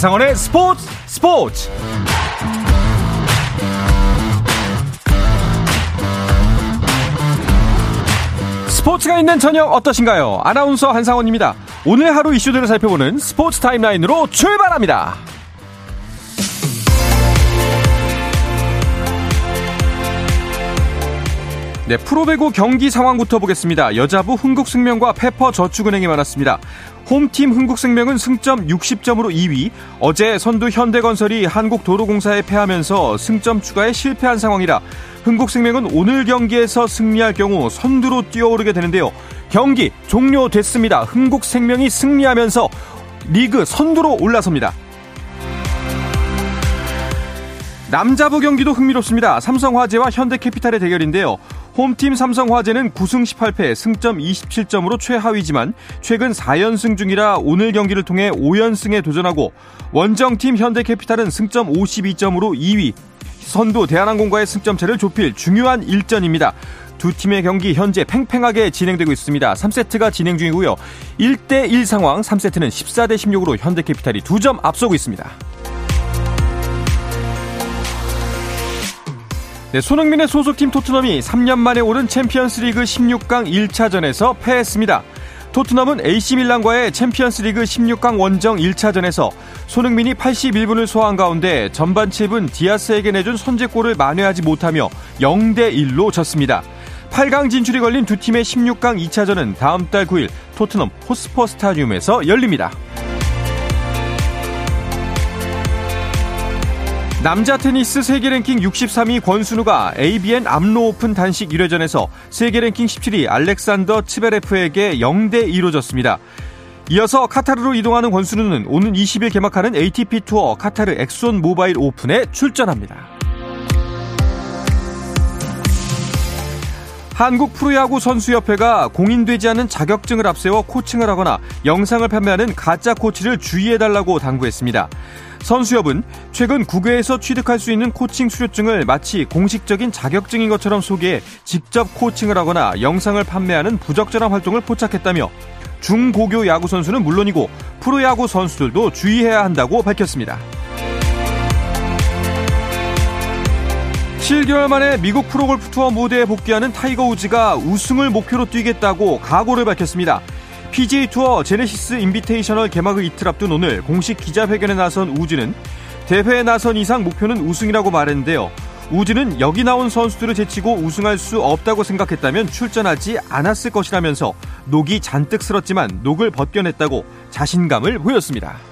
한상원의 스포츠 스포츠 스포츠가 있는 저녁 어떠신가요? 아나운서 한상원입니다. 오늘 하루 이슈들을 살펴보는 스포츠 타임라인으로 출발합니다. 네, 프로배구 경기 상황부터 보겠습니다. 여자부 흥국생명과 페퍼저축은행이 많았습니다. 홈팀 흥국생명은 승점 60점으로 2위, 어제 선두 현대건설이 한국도로공사에 패하면서 승점 추가에 실패한 상황이라 흥국생명은 오늘 경기에서 승리할 경우 선두로 뛰어오르게 되는데요. 경기 종료됐습니다. 흥국생명이 승리하면서 리그 선두로 올라섭니다. 남자부 경기도 흥미롭습니다. 삼성화재와 현대캐피탈의 대결인데요. 홈팀 삼성화재는 9승 18패, 승점 27점으로 최하위지만 최근 4연승 중이라 오늘 경기를 통해 5연승에 도전하고 원정팀 현대캐피탈은 승점 52점으로 2위, 선두 대한항공과의 승점차를 좁힐 중요한 일전입니다. 두 팀의 경기 현재 팽팽하게 진행되고 있습니다. 3세트가 진행 중이고요. 1대1 상황 3세트는 14대 16으로 현대캐피탈이 2점 앞서고 있습니다. 네, 손흥민의 소속팀 토트넘이 3년 만에 오른 챔피언스리그 16강 1차전에서 패했습니다. 토트넘은 AC 밀란과의 챔피언스리그 16강 원정 1차전에서 손흥민이 81분을 소화한 가운데 전반 7분 디아스에게 내준 선제골을 만회하지 못하며 0대 1로 졌습니다. 8강 진출이 걸린 두 팀의 16강 2차전은 다음 달 9일 토트넘 홋스퍼 스타디움에서 열립니다. 남자 테니스 세계 랭킹 63위 권순우가 ABN 암로 오픈 단식 1회전에서 세계 랭킹 17위 알렉산더 츠베레프에게 0대 2로 졌습니다. 이어서 카타르로 이동하는 권순우는 오는 20일 개막하는 ATP 투어 카타르 엑손 모바일 오픈에 출전합니다. 한국 프로야구 선수협회가 공인되지 않은 자격증을 앞세워 코칭을 하거나 영상을 판매하는 가짜 코치를 주의해달라고 당부했습니다. 선수협은 최근 국외에서 취득할 수 있는 코칭 수료증을 마치 공식적인 자격증인 것처럼 소개해 직접 코칭을 하거나 영상을 판매하는 부적절한 활동을 포착했다며 중고교 야구 선수는 물론이고 프로야구 선수들도 주의해야 한다고 밝혔습니다. 7개월 만에 미국 프로골프 투어 무대에 복귀하는 타이거 우즈가 우승을 목표로 뛰겠다고 각오를 밝혔습니다. PGA 투어 제네시스 인비테이셔널 개막을 이틀 앞둔 오늘 공식 기자회견에 나선 우즈는 대회에 나선 이상 목표는 우승이라고 말했는데요. 우즈는 여기 나온 선수들을 제치고 우승할 수 없다고 생각했다면 출전하지 않았을 것이라면서 녹이 잔뜩 쓸었지만 녹을 벗겨냈다고 자신감을 보였습니다.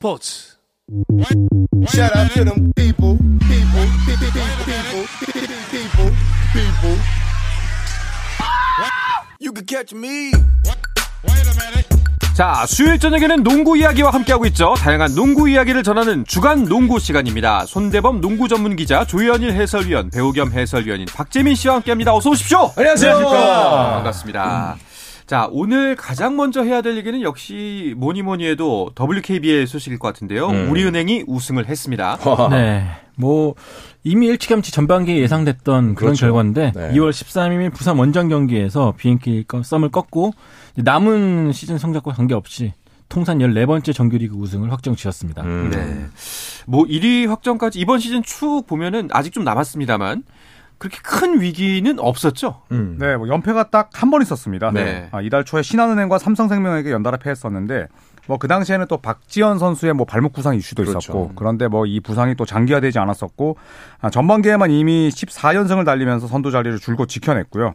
스포츠 Shout out to them people, people, people, people, people, people. You can catch me. 자, 수요일 저녁에는 농구 이야기와 함께하고 있죠. 다양한 농구 이야기를 전하는 주간 농구 시간입니다. 손대범 농구 전문 기자, 조현일 해설위원, 배우 겸 해설위원인 박재민 씨와 함께합니다. 어서 오십시오. 안녕하세요. 안녕하십니까. 반갑습니다. 음. 자, 오늘 가장 먼저 해야 될 얘기는 역시 뭐니 뭐니 해도 WKB의 소식일 것 같은데요. 음. 우리은행이 우승을 했습니다. 네. 뭐 이미 일찌감치 전반기에 예상됐던 그런 그렇죠. 결과인데 네. 2월 13일 부산 원정 경기에서 비행기 썸을 꺾고 남은 시즌 성적과 관계없이 통산 14번째 정규리그 우승을 확정 지었습니다. 음. 네. 뭐 1위 확정까지 이번 시즌 쭉 보면은 아직 좀 남았습니다만 그렇게 큰 위기는 없었죠. 음. 네, 뭐 연패가 딱 한 번 있었습니다. 네. 아, 이달 초에 신한은행과 삼성생명에게 연달아 패했었는데 뭐 그 당시에는 또 박지현 선수의 뭐 발목 부상 이슈도 그렇죠. 있었고 그런데 뭐 이 부상이 또 장기화되지 않았었고 아, 전반기에만 이미 14연승을 달리면서 선두 자리를 줄곧 지켜냈고요.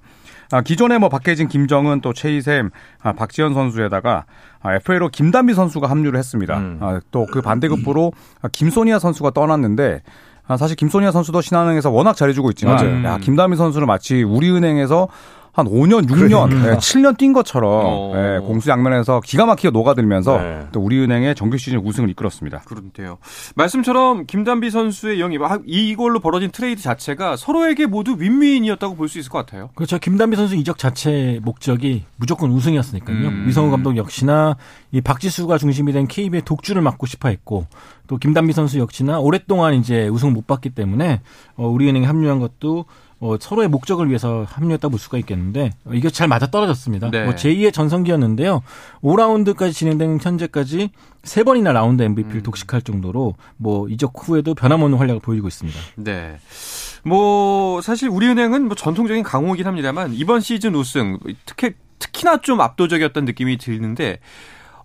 아, 기존에 뭐 박혜진, 김정은 또 최희샘, 아, 박지현 선수에다가 아, FA로 김단비 선수가 합류를 했습니다. 음. 아, 또 그 반대급부로 아, 김소니아 선수가 떠났는데 아, 사실 김소니아 선수도 신한은행에서 워낙 잘해주고 있지만 야, 김다미 선수는 마치 우리은행에서 한 5년, 6년, 네, 7년 뛴 것처럼 네, 공수 양면에서 기가 막히게 녹아들면서 네. 또 우리은행의 정규 시즌 우승을 이끌었습니다. 그런데요. 말씀처럼 김단비 선수의 영입, 아, 이걸로 벌어진 트레이드 자체가 서로에게 모두 윈윈이었다고 볼 수 있을 것 같아요. 그렇죠. 김단비 선수 이적 자체 목적이 무조건 우승이었으니까요. 음. 위성우 감독 역시나 이 박지수가 중심이 된 KB의 독주를 막고 싶어 했고 또 김단비 선수 역시나 오랫동안 이제 우승 못 받기 때문에 어, 우리은행에 합류한 것도 어, 서로의 목적을 위해서 합류했다 볼 수가 있겠는데 어, 이게 잘 맞아 떨어졌습니다. 네. 뭐 제2의 전성기였는데요. 5라운드까지 진행된 현재까지 세 번이나 라운드 MVP를 음. 독식할 정도로 뭐 이적 후에도 변함없는 활약을 보이고 있습니다. 네. 뭐 사실 우리은행은 뭐 전통적인 강호이긴 합니다만 이번 시즌 우승 특히 특히나 좀 압도적이었던 느낌이 드는데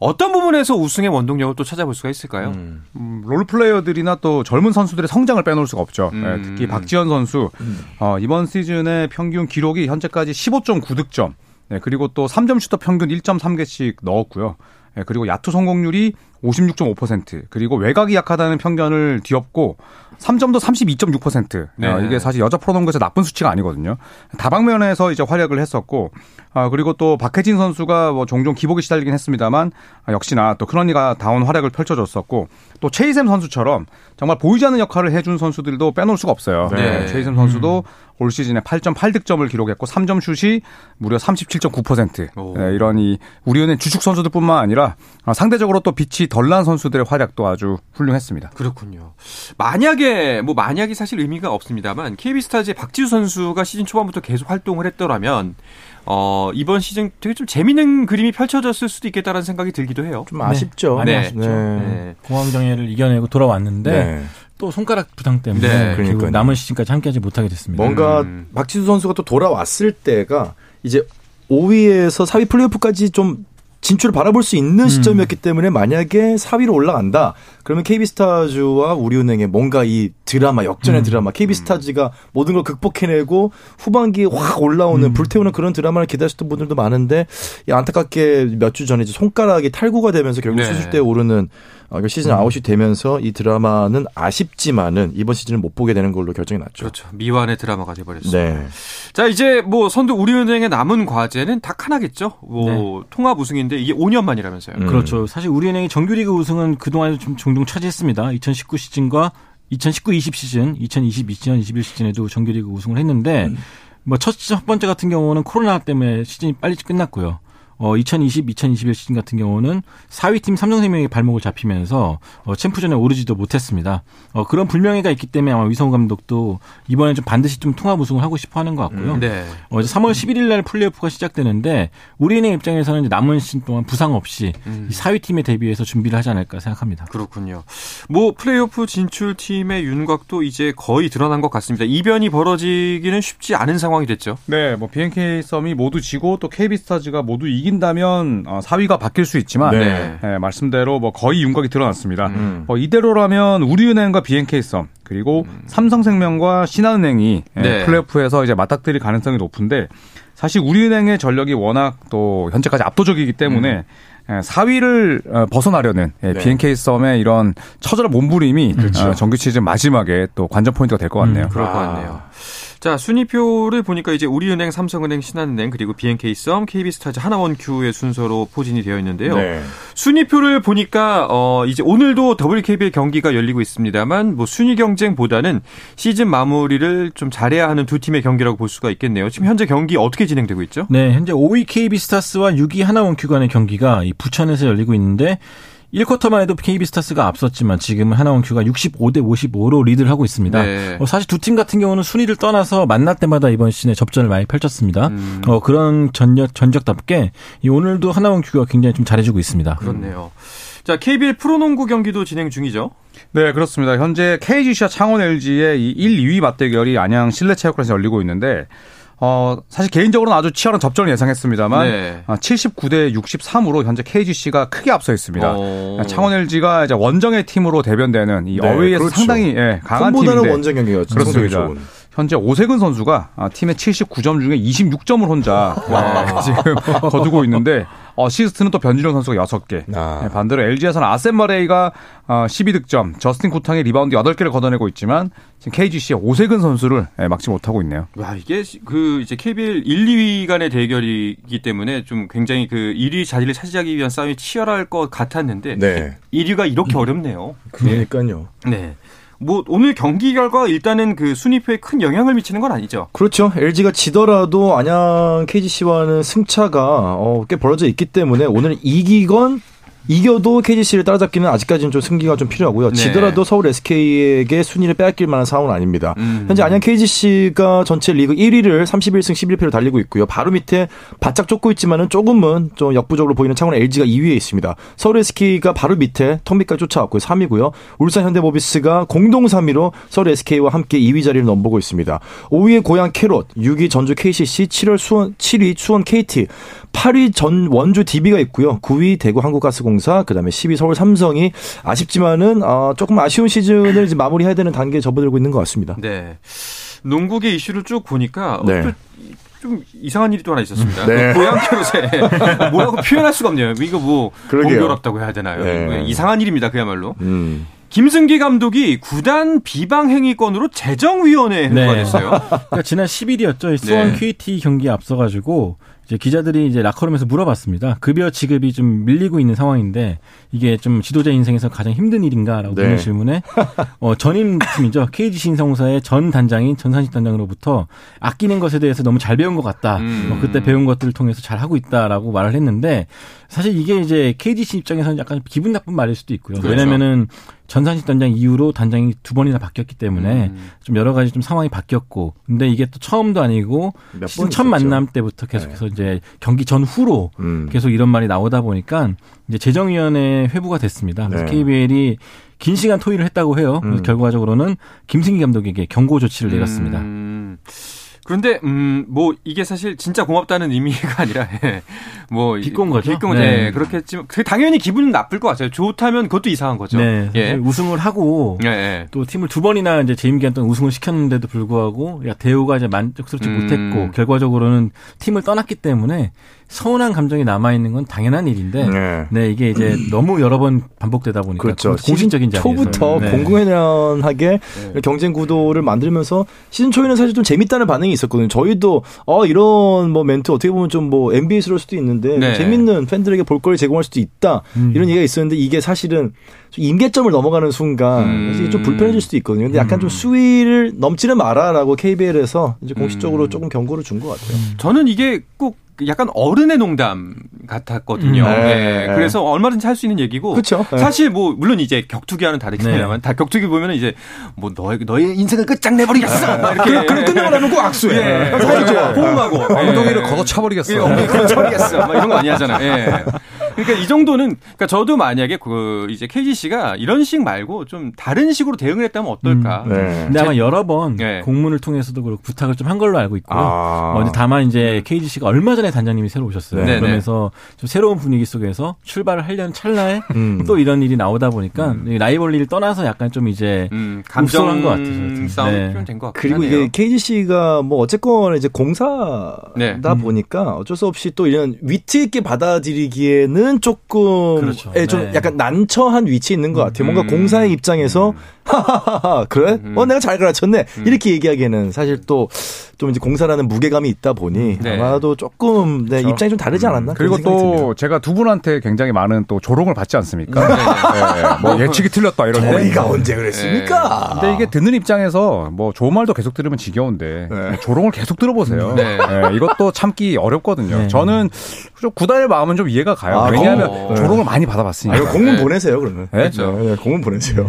어떤 부분에서 우승의 원동력을 또 찾아볼 수가 있을까요? 음. 음, 롤플레이어들이나 또 젊은 선수들의 성장을 빼놓을 수가 없죠. 음. 네, 특히 박지현 선수 음. 어, 이번 시즌의 평균 기록이 현재까지 15.9득점, 네, 그리고 또 3점 슈터 평균 1.3개씩 넣었고요. 네, 그리고 야투 성공률이 56.5% 그리고 외곽이 약하다는 편견을 뒤엎고 3점도 32.6%. 네. 어, 이게 사실 여자 프로농구에서 나쁜 수치가 아니거든요. 다방면에서 이제 활약을 했었고 아, 그리고 또 박혜진 선수가 뭐 종종 기복에 시달리긴 했습니다만 아, 역시나 또 크러니가 다운 활약을 펼쳐줬었고 또 최희샘 선수처럼 정말 보이지 않는 역할을 해준 선수들도 빼놓을 수가 없어요. 네. 네. 최희샘 선수도 음. 올 시즌에 8.8득점을 기록했고 3점 슛이 무려 37.9%. 네, 이런 이 우리은행 주축 선수들뿐만 아니라 아, 상대적으로 또 빛이 덜 난 선수들의 활약도 아주 훌륭했습니다. 그렇군요. 만약에 뭐 만약이 사실 의미가 없습니다만 KB스타즈의 박지우 선수가 시즌 초반부터 계속 활동을 했더라면 어, 이번 시즌 되게 좀 재밌는 그림이 펼쳐졌을 수도 있겠다라는 생각이 들기도 해요. 좀 아쉽죠. 네. 많이 아쉽죠. 네. 네. 공황정예를 이겨내고 돌아왔는데 네. 또 손가락 부상 때문에 네. 결국 남은 시즌까지 함께하지 못하게 됐습니다. 뭔가 음. 박지수 선수가 또 돌아왔을 때가 이제 5위에서 4위 플레이오프까지 좀 진출을 바라볼 수 있는 음. 시점이었기 때문에 만약에 4위로 올라간다. 그러면 KB스타즈와 우리은행의 뭔가 이 드라마, 역전의 음. 드라마, KB스타즈가 모든 걸 극복해내고 후반기에 확 올라오는 음. 불태우는 그런 드라마를 기다리셨던 분들도 많은데 안타깝게 몇 주 전에 손가락이 탈구가 되면서 결국 네. 수술대에 오르는 어, 시즌 음. 아웃이 되면서 이 드라마는 아쉽지만은 이번 시즌은 못 보게 되는 걸로 결정이 났죠. 그렇죠. 미완의 드라마가 돼버렸습니다. 네. 자 이제 뭐 선두 우리은행의 남은 과제는 딱 하나겠죠. 뭐 네. 통합 우승인데 이게 5년 만이라면서요. 음. 그렇죠. 사실 우리은행이 정규리그 우승은 그동안 좀 종종 차지했습니다. 2019 시즌과 2019-20 시즌, 2020-2021 21 시즌에도 정규리그 우승을 했는데 음. 뭐첫 첫 번째 같은 경우는 코로나 때문에 시즌이 빨리 끝났고요. 어, 2020, 2021 시즌 같은 경우는 4위 팀 삼성생명의 발목을 잡히면서 어, 챔프전에 오르지도 못했습니다. 어, 그런 불명예가 있기 때문에 아마 위성우 감독도 이번에 좀 반드시 좀 통합 우승을 하고 싶어 하는 것 같고요. 음, 네. 어, 이제 3월 11일 날 플레이오프가 시작되는데 우리은행 입장에서는 남은 시즌 동안 부상 없이 음. 4위 팀에 대비해서 준비를 하지 않을까 생각합니다. 그렇군요. 뭐 플레이오프 진출 팀의 윤곽도 이제 거의 드러난 것 같습니다. 이변이 벌어지기는 쉽지 않은 상황이 됐죠. 네, 뭐 BNK 썸이 모두 지고 또 KB스타즈가 모두 이기 이긴다면 4위가 어, 바뀔 수 있지만 네. 네, 말씀대로 뭐 거의 윤곽이 드러났습니다. 음. 어, 이대로라면 우리은행과 BNK썸 그리고 음. 삼성생명과 신한은행이 예, 네. 플레이오프에서 이제 맞닥뜨릴 가능성이 높은데 사실 우리은행의 전력이 워낙 또 현재까지 압도적이기 때문에 음. 4위를 어, 벗어나려는 네. BNK 썸의 이런 처절한 몸부림이 그렇죠. 정규 시즌 마지막에 또 관전 포인트가 될 것 같네요. 음, 그럴 것 같네요. 아. 자, 순위표를 보니까 이제 우리은행, 삼성은행, 신한은행 그리고 BNK썸, KB스타즈, 하나원큐의 순서로 포진이 되어 있는데요. 네. 순위표를 보니까 어 이제 오늘도 WKBL 경기가 열리고 있습니다만 뭐 순위 경쟁보다는 시즌 마무리를 좀 잘해야 하는 두 팀의 경기라고 볼 수가 있겠네요. 지금 현재 경기 어떻게 진행되고 있죠? 네, 현재 5위 KB스타스와 6위 하나원큐 간의 경기가 이 부천에서 열리고 있는데 1쿼터만 해도 KB스타스가 앞섰지만 지금은 하나원큐가 65대 55로 리드를 하고 있습니다. 네. 어, 사실 두 팀 같은 경우는 순위를 떠나서 만날 때마다 이번 시즌에 접전을 많이 펼쳤습니다. 음. 어, 그런 전적, 전적답게 오늘도 하나원큐가 굉장히 좀 잘해주고 있습니다. 그렇네요. 자, KBL 프로농구 경기도 진행 중이죠. 네, 그렇습니다. 현재 KGC와 창원 LG의 이 1, 2위 맞대결이 안양 실내체육관에서 열리고 있는데 어, 사실 개인적으로는 아주 치열한 접전을 예상했습니다만 네. 79대 아, 63으로 현재 KGC가 크게 앞서 있습니다. 오. 창원 LG가 이제 원정의 팀으로 대변되는 이 네, away에서 그렇죠. 상당히 예, 강한 팀인데 원정 경기였죠. 그렇습니다. 현재 오세근 선수가 아, 팀의 79점 중에 26점을 혼자 지금 거두고 있는데 어시스트는 또 변준형 선수가 6개. 아. 네, 반대로 LG에서는 아셈 마레이가 12득점, 어, 저스틴 구탕의 리바운드 8개를 걷어내고 있지만 지금 KGC의 오세근 선수를 예, 막지 못하고 있네요. 와, 이게 그 이제 KBL 1, 2위 간의 대결이기 때문에 좀 굉장히 그 1위 자리를 차지하기 위한 싸움이 치열할 것 같았는데 네. 1위가 이렇게 어렵네요. 그러니까요. 네. 뭐 오늘 경기 결과 일단은 그 순위표에 큰 영향을 미치는 건 아니죠. 그렇죠. LG가 지더라도 안양 KGC와는 승차가 어, 꽤 벌어져 있기 때문에 오늘 이기건 이겨도 KGC를 따라잡기는 아직까지는 좀 승기가 좀 필요하고요. 네. 지더라도 서울 SK에게 순위를 빼앗길 만한 상황은 아닙니다. 음. 현재 안양 KGC가 전체 리그 1위를 31승 11패로 달리고 있고요. 바로 밑에 바짝 쫓고 있지만은 조금은 좀 역부족으로 보이는 창원 LG가 2위에 있습니다. 서울 SK가 바로 밑에 턱밑까지 쫓아왔고요. 3위고요. 울산 현대모비스가 공동 3위로 서울 SK와 함께 2위 자리를 넘보고 있습니다. 5위에 고양 캐롯, 6위 전주 KCC, 7월 수원 7위 수원 KT, 8위 전 원주 DB가 있고요. 9위 대구 한국가스공사, 그다음에 10위 서울 삼성이 아쉽지만은 어, 조금 아쉬운 시즌을 이제 마무리해야 되는 단계에 접어들고 있는 것 같습니다. 네. 농구계 이슈를 쭉 보니까 네. 좀 이상한 일이 또 하나 있었습니다. 네. 고양 캐롯에 뭐라고 표현할 수가 없네요. 이거 뭐 공교롭다고 해야 되나요? 네. 이상한 일입니다. 그야말로. 음. 김승기 감독이 구단 비방 행위건으로 재정위원회에 네. 됐어요. 그러니까 지난 10일이었죠. 수원 네. KT 경기 앞서가지고 이제 기자들이 이제 라커룸에서 물어봤습니다. 급여 지급이 좀 밀리고 있는 상황인데 이게 좀 지도자 인생에서 가장 힘든 일인가라고 네. 묻는 질문에 어, 전임 팀이죠 KG 신성사의 전 단장인 전산식 단장으로부터 아끼는 것에 대해서 너무 잘 배운 것 같다. 음. 뭐 그때 배운 것들을 통해서 잘 하고 있다라고 말을 했는데 사실 이게 이제 KGC 입장에서는 약간 기분 나쁜 말일 수도 있고요. 그렇죠. 왜냐면은 전산식 단장 이후로 단장이 두 번이나 바뀌었기 때문에 음. 좀 여러 가지 좀 상황이 바뀌었고 근데 이게 또 처음도 아니고 시즌 첫 만남 때부터 계속해서 네. 이제 경기 전후로 음. 계속 이런 말이 나오다 보니까 이제 재정위원회 회부가 됐습니다. 그래서 네. KBL이 긴 시간 토의를 했다고 해요. 음. 결과적으로는 김승기 감독에게 경고 조치를 내렸습니다. 음. 그런데 음 뭐 이게 사실 진짜 고맙다는 의미가 아니라 예. 뭐 비꼰 거죠. 비꼰 네. 네. 그렇겠지만 그 당연히 기분은 나쁠 것 같아요. 좋다면 그것도 이상한 거죠. 네. 예. 우승을 하고 네, 네. 또 팀을 두 번이나 이제 재임 기간 동안 우승을 시켰는데도 불구하고 야 대우가 이제 만족스럽지 음. 못했고 결과적으로는 팀을 떠났기 때문에 서운한 감정이 남아 있는 건 당연한 일인데 네. 네, 이게 이제 너무 여러 번 반복되다 보니까 그렇죠. 공식적인 자리에서 초부터 네. 공공연하게 네. 경쟁 구도를 만들면서 시즌 초에는 사실 좀 재밌다는 반응이 있었거든요. 저희도 어 이런 뭐 멘트 어떻게 보면 좀뭐 NBA스러울 수도 있는데 네. 재밌는 팬들에게 볼거리 제공할 수도 있다 음. 이런 얘기가 있었는데 이게 사실은 임계점을 넘어가는 순간 음. 좀 불편해질 수도 있거든요. 근데 약간 좀 음. 수위를 넘지는 마라라고 KBL에서 이제 공식적으로 음. 조금 경고를 준 것 같아요. 저는 이게 꼭 약간 어른의 농담 같았거든요. 음. 네. 네. 그래서 얼마든지 할 수 있는 얘기고. 그렇죠. 사실 뭐 물론 이제 격투기와는 다르겠지만 네. 다 격투기 보면은 이제 뭐 너의 너의 인생을 끝장내 버리겠어. 네. 이렇게 그럼 끝나고 나면 꼭 악수해. 예. 사이 좋아. 호응하고 엉덩이를 걷어차 버리겠어. 엉덩이 걷어차 버리겠어. 막 이런 거 많이 하잖아요. 예. 그러니까 이 정도는 그러니까 저도 만약에 그 이제 KGC가 이런 식 말고 좀 다른 식으로 대응을 했다면 어떨까. 음, 네. 근데 아마 여러 번 네. 공문을 통해서도 그렇고 부탁을 좀 한 걸로 알고 있고요. 아. 어, 다만 이제 KGC가 얼마 전에 단장님이 새로 오셨어요. 네. 그러면서 좀 새로운 분위기 속에서 출발을 하려는 찰나에 음. 또 이런 일이 나오다 보니까 음. 라이벌리를 떠나서 약간 좀 이제 음, 감정한 것 같아요. 싸움이 네. 된것 같고 그리고 하네요. 이게 KGC가 뭐 어쨌건 이제 공사다 네. 보니까 어쩔 수 없이 또 이런 위트 있게 받아들이기에는 조금 그렇죠. 예, 좀 네. 약간 난처한 위치에 있는 것 같아요. 뭔가 음. 공사의 입장에서 하하하하 그래? 음. 어 내가 잘 가르쳤네 음. 이렇게 얘기하기에는 사실 또 좀 이제 공사라는 무게감이 있다 보니 네. 아마도 조금 네, 그렇죠. 입장이 좀 다르지 않았나? 그리고 또 듭니다. 제가 두 분한테 굉장히 많은 또 조롱을 받지 않습니까? 네, 네, 네. 뭐 예측이 틀렸다 이런. 저희가 언제 그랬습니까? 근데 이게 듣는 입장에서 뭐 좋은 말도 계속 들으면 지겨운데 조롱을 계속 들어보세요. 이것도 참기 어렵거든요. 저는 구단의 마음은 좀 이해가 가요. 아, 왜냐하면 어, 조롱을 많이 받아봤으니까. 아, 공문 보내세요 그러면. 그렇죠. 공문 보내세요.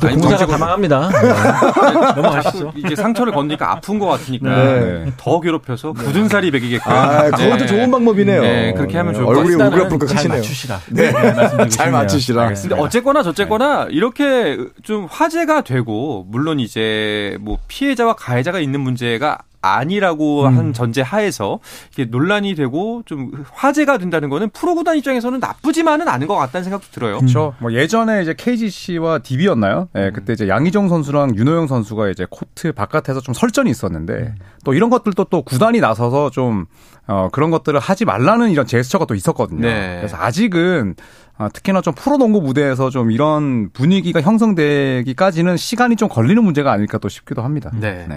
공사가 다 망합니다. 넘어가시죠. 이게 상처를 건드니까 아픈 것 같으니까 네. 더 괴롭혀서 굳은 살이 베기게끔. 아, 그것도 네. 좋은 방법이네요. 네, 그렇게 하면 좋을 것 같아요. 얼굴이 우글우글하시네요. 잘 맞추시라. 네, 네잘 맞추시라. 근데 어쨌거나 저쨌거나 이렇게 좀 화제가 되고 물론 이제 뭐 피해자와 가해자가 있는 문제가 아니라고 음. 한 전제 하에서 이게 논란이 되고 좀 화제가 된다는 거는 프로 구단 입장에서는 나쁘지만은 않은 것 같다는 생각도 들어요. 그렇죠. 뭐 예전에 이제 KGC와 DB였나요? 예, 네, 그때 이제 양희종 선수랑 윤호영 선수가 이제 코트 바깥에서 좀 설전이 있었는데 음. 또 이런 것들도 또 구단이 나서서 좀 어, 그런 것들을 하지 말라는 이런 제스처가 또 있었거든요. 네. 그래서 아직은 아, 특히나 좀 프로농구 무대에서 좀 이런 분위기가 형성되기까지는 시간이 좀 걸리는 문제가 아닐까 또 싶기도 합니다. 네. 네.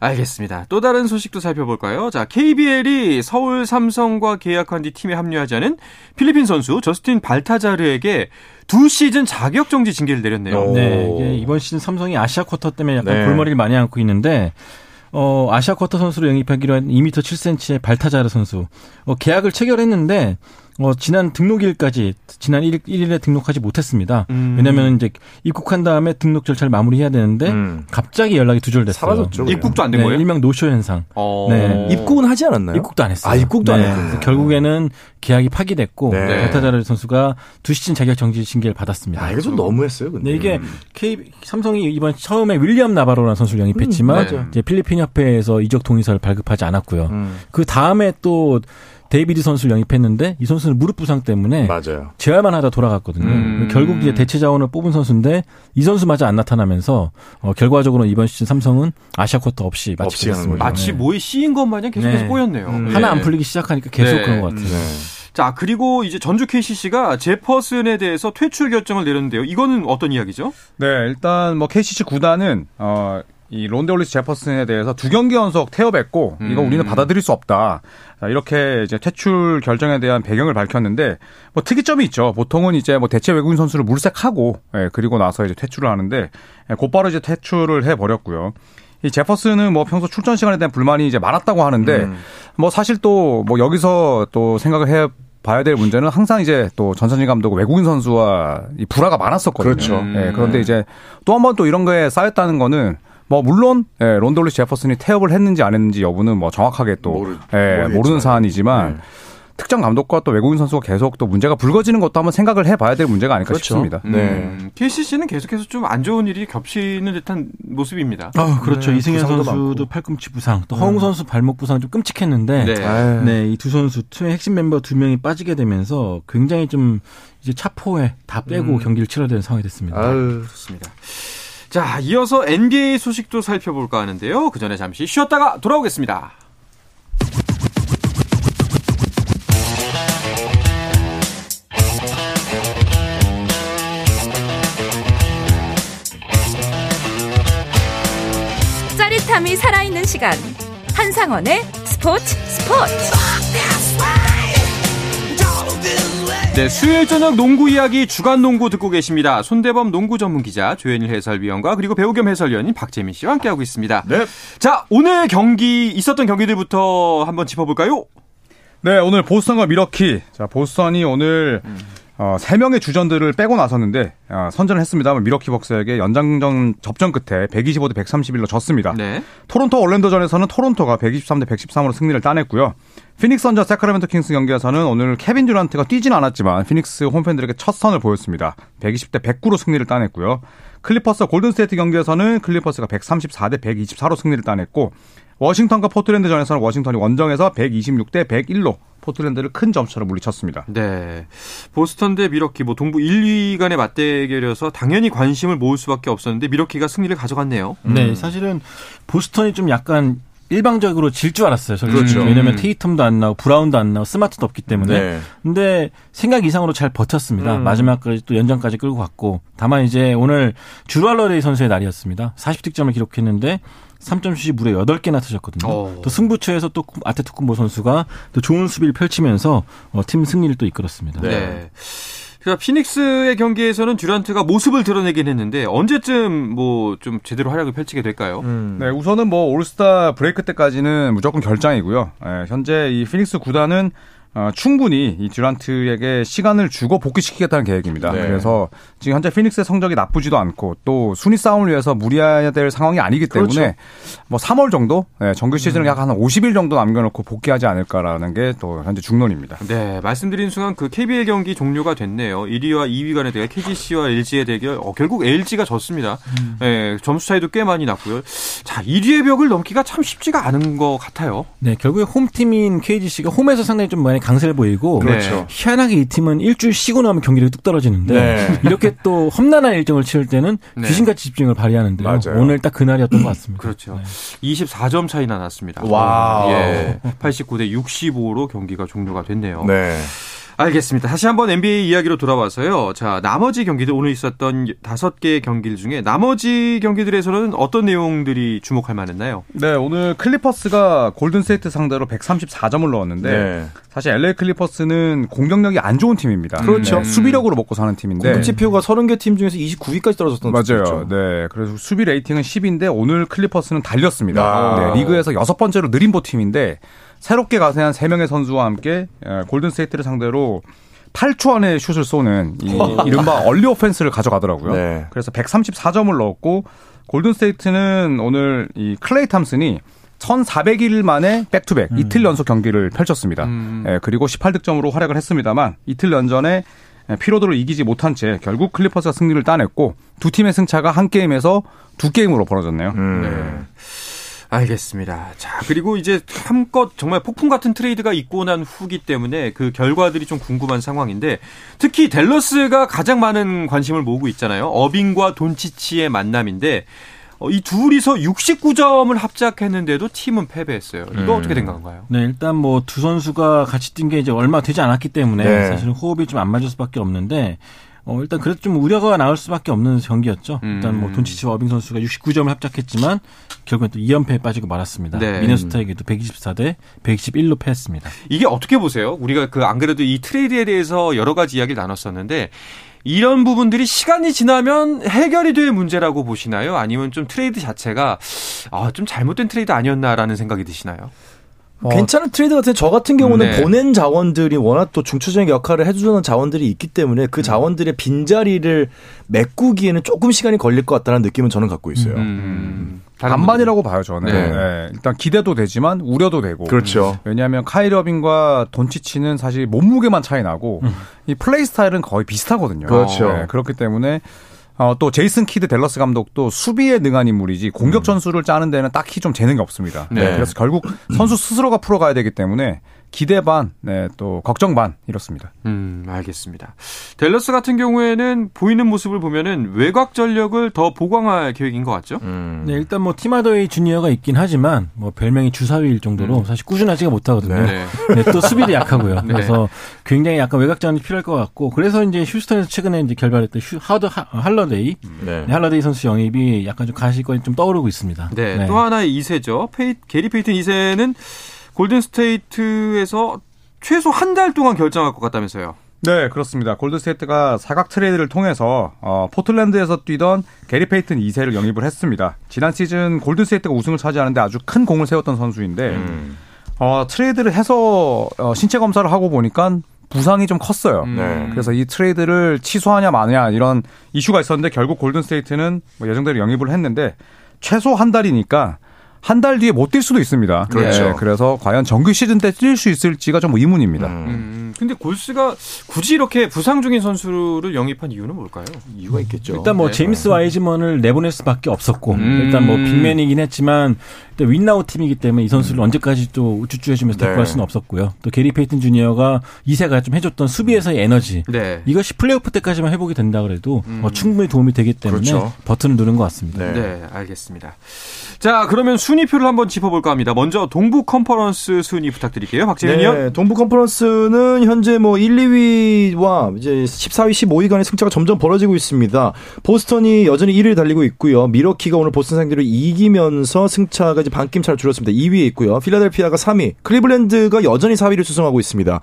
알겠습니다. 또 다른 소식도 살펴볼까요? 자, KBL이 서울 삼성과 계약한 뒤 팀에 합류하지 않은 필리핀 선수 저스틴 발타자르에게 두 시즌 자격 정지 징계를 내렸네요. 네. 이번 시즌 삼성이 아시아 쿼터 때문에 약간 네. 골머리를 많이 안고 있는데 어, 아시아 쿼터 선수로 영입하기로 한 2m 7cm의 발타자르 선수. 어, 계약을 체결했는데 어, 지난 등록일까지 지난 1일, 1일에 등록하지 못했습니다. 음. 왜냐하면 이제 입국한 다음에 등록 절차를 마무리해야 되는데 음. 갑자기 연락이 두절됐어요. 사라졌죠. 네. 입국도 안 된 거예요? 일명 노쇼 현상. 어. 네. 입국은 하지 않았나요? 입국도 안 했어요. 아, 입국도 네. 안 했어요. 결국에는 계약이 파기됐고 네. 베탄자르 선수가 두 시즌 자격 정지 징계를 받았습니다. 아, 이거 좀 너무했어요. 근데 네, 이게 K 삼성이 이번 처음에 윌리엄 나바로라는 선수를 영입했지만 음, 이제 필리핀 협회에서 이적 동의서를 발급하지 않았고요. 음. 그 다음에 또 데이비드 선수를 영입했는데 이 선수는 무릎 부상 때문에 맞아요. 재활만 하다 돌아갔거든요. 음. 결국 이제 대체 자원을 뽑은 선수인데 이 선수마저 안 나타나면서 어, 결과적으로 이번 시즌 삼성은 아시아 쿼터 없이 마치게 됐습니다. 마치 네. 뭐에 씌인 것 마냥 계속해서 네. 꼬였네요. 음. 하나 안 풀리기 시작하니까 계속 네. 그런 것 같아요. 네. 자, 그리고 이제 전주 KCC가 제퍼슨에 대해서 퇴출 결정을 내렸는데요. 이거는 어떤 이야기죠? 네, 일단 뭐 KCC 구단은 어, 이 론데올리스 제퍼슨에 대해서 두 경기 연속 태업했고 음. 이거 우리는 받아들일 수 없다. 이렇게 이제 퇴출 결정에 대한 배경을 밝혔는데 뭐 특이점이 있죠. 보통은 이제 뭐 대체 외국인 선수를 물색하고 예, 그리고 나서 이제 퇴출을 하는데 예, 곧바로 이제 퇴출을 해 버렸고요. 이 제퍼슨은 뭐 평소 출전 시간에 대한 불만이 이제 많았다고 하는데 음. 뭐 사실 또 뭐 여기서 또 생각을 해 봐야 될 문제는 항상 이제 또 전선진 감독 외국인 선수와 이 불화가 많았었거든요. 그렇죠. 예, 그런데 이제 또 한 번 또 이런 거에 쌓였다는 거는 뭐 물론 예, 론돌리 제퍼슨이 태업을 했는지 안 했는지 여부는 뭐 정확하게 또 모르, 예, 모르는 사안이지만 네. 특정 감독과 또 외국인 선수가 계속 또 문제가 불거지는 것도 한번 생각을 해봐야 될 문제가 아닐까 그렇죠. 싶습니다. 네. 음, KCC는 계속해서 좀 안 좋은 일이 겹치는 듯한 모습입니다. 아, 그렇죠. 네, 이승현 선수도 많고. 팔꿈치 부상, 또 허웅 음. 선수 발목 부상 좀 끔찍했는데, 네, 네 이 두 선수 투의 핵심 멤버 두 명이 빠지게 되면서 굉장히 좀 이제 차포에 다 빼고 음. 경기를 치러야 되는 상황이 됐습니다. 아유, 좋습니다. 자, 이어서 NBA 소식도 살펴볼까 하는데요. 그 전에 잠시 쉬었다가 돌아오겠습니다. 짜릿함이 살아있는 시간. 한상원의 스포츠 스포츠. 네, 수요일 저녁 농구 이야기 주간 농구 듣고 계십니다. 손대범 농구 전문 기자 조현일 해설위원과 그리고 배우 겸 해설위원인 박재민 씨와 함께하고 있습니다. 네. 자, 오늘 경기 있었던 경기들부터 한번 짚어볼까요? 네, 오늘 보스턴과 미러키. 자, 보스턴이 오늘 음. 어, 3명의 주전들을 빼고 나섰는데 어, 선전을 했습니다만 미러키 벅스에게 연장전 접전 끝에 125대 131로 졌습니다. 네. 토론토 올랜도전에서는 토론토가 123대 113으로 승리를 따냈고요. 피닉스 선즈 새크라멘토 킹스 경기에서는 오늘 케빈 듀란트가 뛰진 않았지만 피닉스 홈팬들에게 첫 선을 보였습니다. 120대 109로 승리를 따냈고요. 클리퍼스 골든스테이트 경기에서는 클리퍼스가 134대 124로 승리를 따냈고 워싱턴과 포트랜드전에서는 워싱턴이 원정에서 126대 101로 포트랜드를 큰 점차로 물리쳤습니다. 네. 보스턴 대 밀워키 뭐 동부 1, 2위 간의 맞대결이어서 당연히 관심을 모을 수밖에 없었는데 밀워키가 승리를 가져갔네요. 네, 음. 사실은 보스턴이 좀 약간 일방적으로 질 줄 알았어요. 그렇죠. 왜냐면 하 음. 테이텀도 안 나오고 브라운도 안 나오고 스마트도 없기 때문에. 네. 근데 생각 이상으로 잘 버텼습니다. 음. 마지막까지 또 연장까지 끌고 갔고. 다만 이제 오늘 주루알러레이 선수의 날이었습니다. 40득점을 기록했는데 3점 슛이 무려 8개나 터졌거든요. 오. 어. 또 승부처에서 또 아테투쿤보 선수가 또 좋은 수비를 펼치면서 어, 팀 승리를 또 이끌었습니다. 네. 그러니까 피닉스의 경기에서는 듀란트가 모습을 드러내긴 했는데 언제쯤 뭐 좀 제대로 활약을 펼치게 될까요? 음. 네, 우선은 뭐 올스타 브레이크 때까지는 무조건 결장이고요. 네, 현재 이 피닉스 구단은 어, 충분히 이 듀란트에게 시간을 주고 복귀시키겠다는 계획입니다. 네. 그래서 지금 현재 피닉스의 성적이 나쁘지도 않고 또 순위 싸움을 위해서 무리해야 될 상황이 아니기 때문에 그렇죠. 뭐 3월 정도 네, 정규 시즌을 음. 약한 50일 정도 남겨놓고 복귀하지 않을까라는 게 또 현재 중론입니다. 네, 말씀드린 순간 그 KBL 경기 종료가 됐네요. 1위와 2위 간의 대결, KGC와 LG의 대결. 어, 결국 LG가 졌습니다. 음. 네, 점수 차이도 꽤 많이 났고요. 자, 1위의 벽을 넘기가 참 쉽지가 않은 것 같아요. 네, 결국에 홈팀인 KGC가 홈에서 상당히 좀 많이 강세를 보이고 그렇죠. 희한하게 이 팀은 일주일 쉬고 나면 경기력이 뚝 떨어지는데 네. 이렇게 또 험난한 일정을 치를 때는 네. 귀신같이 집중을 발휘하는데 오늘 딱 그날이었던 것 같습니다. 그렇죠. 네. 24점 차이나 났습니다. 와. 예. 89대 65로 경기가 종료가 됐네요. 네. 알겠습니다. 다시 한번 NBA 이야기로 돌아와서요. 자, 나머지 경기들 오늘 있었던 다섯 개의 경기들 중에 나머지 경기들에서는 어떤 내용들이 주목할 만했나요? 네, 오늘 클리퍼스가 골든스테이트 상대로 134점을 넣었는데 네. 사실 LA 클리퍼스는 공격력이 안 좋은 팀입니다. 그렇죠. 네, 수비력으로 먹고 사는 팀인데 공격 지표가 30개 팀 중에서 29위까지 떨어졌던 맞아요. 팀이죠. 네. 그래서 수비 rating은 10인데 오늘 클리퍼스는 달렸습니다. 아. 네, 리그에서 여섯 번째로 느림보 팀인데 새롭게 가세한 3명의 선수와 함께 골든스테이트를 상대로 8초 안에 슛을 쏘는 이 이른바 early offense를 가져가더라고요. 네. 그래서 134점을 넣었고 골든스테이트는 오늘 이 클레이 톰슨이 1,400일 만에 back-to-back 음. 이틀 연속 경기를 펼쳤습니다. 음. 예, 그리고 18득점으로 활약을 했습니다만 이틀 연전의 피로도를 이기지 못한 채 결국 클리퍼스가 승리를 따냈고 두 팀의 승차가 한 게임에서 두 게임으로 벌어졌네요. 음. 네. 알겠습니다. 자, 그리고 이제 한껏 정말 폭풍 같은 트레이드가 있고 난 후기 때문에 그 결과들이 좀 궁금한 상황인데 특히 댈러스가 가장 많은 관심을 모으고 있잖아요. 어빙과 돈치치의 만남인데 어, 이 둘이서 69점을 합작했는데도 팀은 패배했어요. 이거 음. 어떻게 된 건가요? 네, 일단 뭐 두 선수가 같이 뛴 게 이제 얼마 되지 않았기 때문에 네. 사실 호흡이 좀 안 맞을 수밖에 없는데 어, 일단 그래도 좀 우려가 나올 수밖에 없는 경기였죠. 음. 일단 뭐 돈치치와 어빙 선수가 69점을 합작했지만 결국엔 또 2연패에 빠지고 말았습니다. 네. 미네소타에게도 124대 121로 패했습니다. 이게 어떻게 보세요? 우리가 그 안 그래도 이 트레이드에 대해서 여러 가지 이야기를 나눴었는데 이런 부분들이 시간이 지나면 해결이 될 문제라고 보시나요? 아니면 좀 트레이드 자체가 아, 좀 잘못된 트레이드 아니었나라는 생각이 드시나요? 어. 괜찮은 트레이드 같은 저 같은 경우는 네. 보낸 자원들이 워낙 또 중추적인 역할을 해주는 자원들이 있기 때문에 그 음. 자원들의 빈자리를 메꾸기에는 조금 시간이 걸릴 것 같다는 느낌은 저는 갖고 있어요. 음. 음. 반반이라고 봐요 저는. 네. 네. 일단 기대도 되지만 우려도 되고. 그렇죠. 왜냐하면 카이리 어빙과 돈치치는 사실 몸무게만 차이 나고 음. 이 플레이 스타일은 거의 비슷하거든요. 그렇죠. 네. 그렇기 때문에 어, 또 제이슨 키드 댈러스 감독도 수비에 능한 인물이지 공격 음. 전술을 짜는 데는 딱히 좀 재능이 없습니다. 네. 그래서 결국 선수 스스로가 풀어가야 되기 때문에 기대 반, 네, 또 걱정 반 이렇습니다. 음, 알겠습니다. 댈러스 같은 경우에는 보이는 모습을 보면은 외곽 전력을 더 보강할 계획인 것 같죠? 음. 네, 일단 뭐 팀 하더웨이 주니어가 있긴 하지만 뭐 별명이 주사위일 정도로 음. 사실 꾸준하지가 못하거든요. 네. 네, 또 수비도 약하고요. 네. 그래서 굉장히 약간 외곽 전력이 필요할 것 같고 그래서 이제 휴스턴에서 최근에 이제 결별했던 휴, 하드 할러데이, 네. 네. 할러데이 선수 영입이 약간 좀 가시권이 좀 떠오르고 있습니다. 네, 네. 또 하나의 2세죠. 페이, 게리 페이튼 2세는 골든스테이트에서 최소 한 달 동안 결정할 것 같다면서요. 네, 그렇습니다. 골든스테이트가 4각 트레이드를 통해서 어, 포틀랜드에서 뛰던 게리 페이튼 2세를 영입을 했습니다. 지난 시즌 골든스테이트가 우승을 차지하는데 아주 큰 공을 세웠던 선수인데 음. 어, 트레이드를 해서 어, 신체 검사를 하고 보니까 부상이 좀 컸어요. 음. 네. 그래서 이 트레이드를 취소하냐 마냐 이런 이슈가 있었는데 결국 골든스테이트는 뭐 예정대로 영입을 했는데 최소 한 달이니까 한 달 뒤에 못 뛸 수도 있습니다. 그렇죠. 네, 그래서 과연 정규 시즌 때 뛸 수 있을지가 좀 의문입니다. 음. 음. 근데 골스가 굳이 이렇게 부상 중인 선수를 영입한 이유는 뭘까요? 이유가 있겠죠. 일단 뭐 네. 제임스 와이즈먼을 내보낼 수밖에 없었고 음. 일단 뭐 빅맨이긴 했지만 일단 win-now 팀이기 때문에 이 선수를 음. 언제까지 또 우쭈쭈해주면서 데리고 갈 네. 수는 없었고요. 또 게리 페이튼 주니어가 2세가 좀 해줬던 수비에서의 에너지 네. 이것이 플레이오프 때까지만 회복이 된다 그래도 음. 어, 충분히 도움이 되기 때문에 그렇죠. 버튼을 누른 것 같습니다. 네. 네, 알겠습니다. 자, 그러면 순위표를 한번 짚어볼까 합니다. 먼저 동부 컨퍼런스 순위 부탁드릴게요. 박재현이요. 네, 동부 컨퍼런스는 현재 뭐 1, 2위와 이제 14위, 15위 간의 승차가 점점 벌어지고 있습니다. 보스턴이 여전히 1위를 달리고 있고요. 미러키가 오늘 보스턴 상대로 이기면서 승차가 이제 반낌 차로 줄었습니다. 2위에 있고요. 필라델피아가 3위, 클리블랜드가 여전히 4위를 수성하고 있습니다.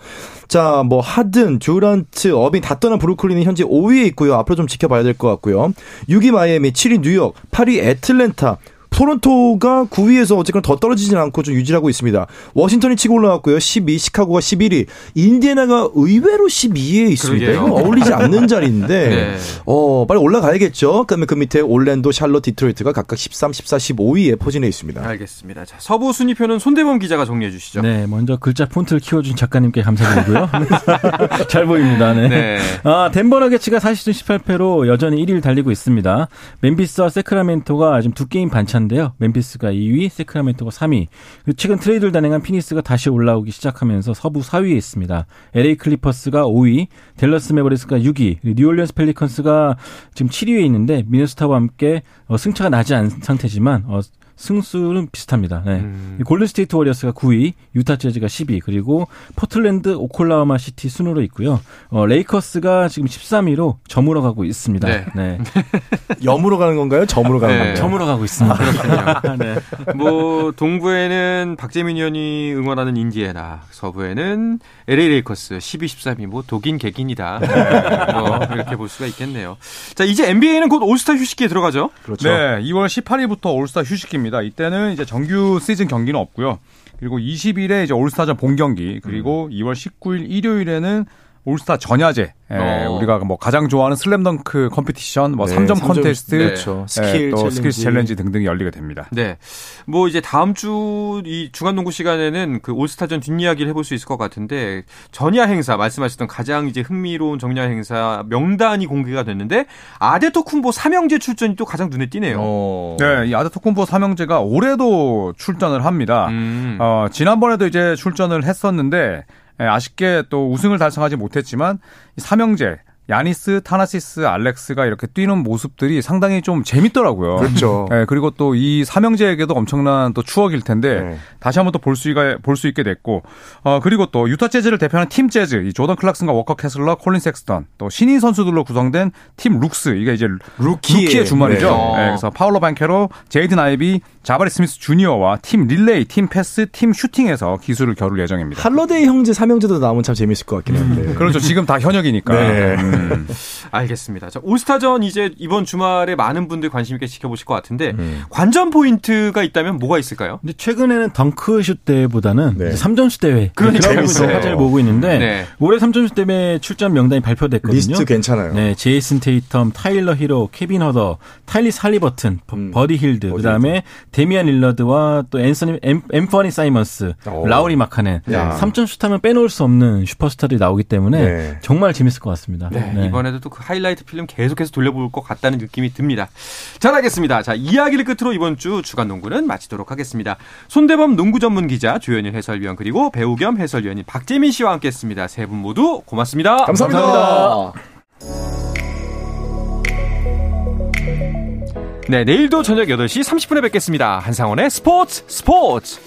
자, 뭐 하든, 듀란트, 어빈 다 떠난 브루클린은 현재 5위에 있고요. 앞으로 좀 지켜봐야 될 것 같고요. 6위 마이애미, 7위 뉴욕, 8위 애틀랜타, 토론토가 9위에서 어쨌거나 더 떨어지진 않고 좀 유지하고 있습니다. 워싱턴이 치고 올라왔고요. 12, 시카고가 11위, 인디애나가 의외로 12위에 있습니다. 이건 어울리지 않는 자리인데 네. 어, 빨리 올라가야겠죠. 그다음에 그 밑에 올랜도, 샬롯, 디트로이트가 각각 13, 14, 15위에 포진해 있습니다. 알겠습니다. 자, 서부 순위표는 손대범 기자가 정리해 주시죠. 네, 먼저 글자 폰트를 키워준 작가님께 감사드리고요. 잘 보입니다. 네. 네. 아, 덴버 너게츠가 40승 18패로 여전히 1위를 달리고 있습니다. 멤피스와 세크라멘토가 지금 두 게임 반차 인데요. 멤피스가 2위, 세크라멘토가 3위. 최근 트레이드를 단행한 피닉스가 다시 올라오기 시작하면서 서부 4위에 있습니다. LA 클리퍼스가 5위, 댈러스 매버릭스가 6위, 뉴올리언스 펠리컨스가 지금 7위에 있는데 미네소타와 함께 어, 승차가 나지 않은 상태지만 어, 승수는 비슷합니다. 네. 음. 골든스테이트 워리어스가 9위, 유타 재즈가 10위, 그리고 포틀랜드, 오클라호마 시티 순으로 있고요. 어, 레이커스가 지금 13위로 점으로 가고 있습니다. 네. 네. 염으로 가는 건가요? 점으로 가는 네. 건가요? 점으로 가고 있습니다. 아, 그렇군요. 네. 뭐 동부에는 박재민 의원이 응원하는 인디애나, 서부에는 LA 레이커스 12, 13위 뭐 도긴개긴이다. 네. 뭐 이렇게 볼 수가 있겠네요. 자, 이제 NBA는 곧 올스타 휴식기에 들어가죠. 그렇죠. 네, 2월 18일부터 올스타 휴식기입니다. 이때는 이제 정규 시즌 경기는 없고요. 그리고 20일에 이제 올스타전 본 경기, 그리고 음. 2월 19일 일요일에는 올스타 전야제 예, 어. 우리가 뭐 가장 좋아하는 슬램덩크 competition, 뭐 네, 3점, 3점 컨테스트, 네. 그렇죠. 스킬, 예, 또 challenge. skill challenge 등등이 열리게 됩니다. 네. 뭐 이제 다음 주이 주간 농구 시간에는 그 올스타전 뒷이야기를 해볼 수 있을 것 같은데 전야 행사 말씀하셨던 가장 이제 흥미로운 정야 행사 명단이 공개가 됐는데 아데토쿤보 삼형제 출전이 또 가장 눈에 띄네요. 어. 네, 이 아데토쿤보 삼형제가 올해도 출전을 합니다. 음. 어, 지난번에도 이제 출전을 했었는데 예, 아쉽게 또 우승을 달성하지 못했지만 삼형제 야니스, 타나시스, 알렉스가 이렇게 뛰는 모습들이 상당히 좀 재밌더라고요. 그렇죠. 네, 그리고 또 이 삼형제에게도 엄청난 또 추억일 텐데 네. 다시 한번 또 볼수 있게 볼수 있게 됐고 어 그리고 또 유타 재즈를 대표하는 팀 재즈, 이 조던 클락슨과 워커 케슬러, 콜린 섹스턴, 또 신인 선수들로 구성된 팀 Rooks 이게 이제 루키의, 루키의 주말이죠. 네. 네, 그래서 파울로 반케로, 제이든 아이비, 자바리 스미스 주니어와 팀 릴레이, 팀 패스, 팀 슈팅에서 기술을 겨룰 예정입니다. 할러데이 형제 삼형제도 나오면 참 재밌을 것 같긴 한데. 음, 그렇죠. 지금 다 현역이니까. 네. 음. 음. 알겠습니다. 자, 올스타전 이제 이번 주말에 많은 분들 관심 있게 지켜보실 것 같은데 음. 관전 포인트가 있다면 뭐가 있을까요? 근데 최근에는 덩크슛 대회보다는 네. 3점슛 대회 그러니까 화제를 모으고 있는데 네. 올해 3점슛 대회 출전 명단이 발표됐거든요. 리스트 괜찮아요. 네, 제이슨 테이텀, 타일러 히로, 케빈 허더, 타이리스 할리버튼, 음. 버디 힐드, 그다음에 데미안 릴러드와 또 앤서니 앤퍼니 사이먼스, 오. 라우리 마카넨 3점슛 하면 빼놓을 수 없는 슈퍼스타들이 나오기 때문에 네. 정말 재밌을 것 같습니다. 네. 네. 이번에도 또 그 하이라이트 필름 계속해서 돌려볼 것 같다는 느낌이 듭니다. 잘 알겠습니다. 자, 이야기를 끝으로 이번 주 주간 농구는 마치도록 하겠습니다. 손대범 농구 전문 기자 조현일 해설위원 그리고 배우 겸 해설위원인 박재민 씨와 함께했습니다. 세 분 모두 고맙습니다. 감사합니다. 감사합니다. 네, 내일도 저녁 8시 30분에 뵙겠습니다. 한상원의 스포츠 스포츠!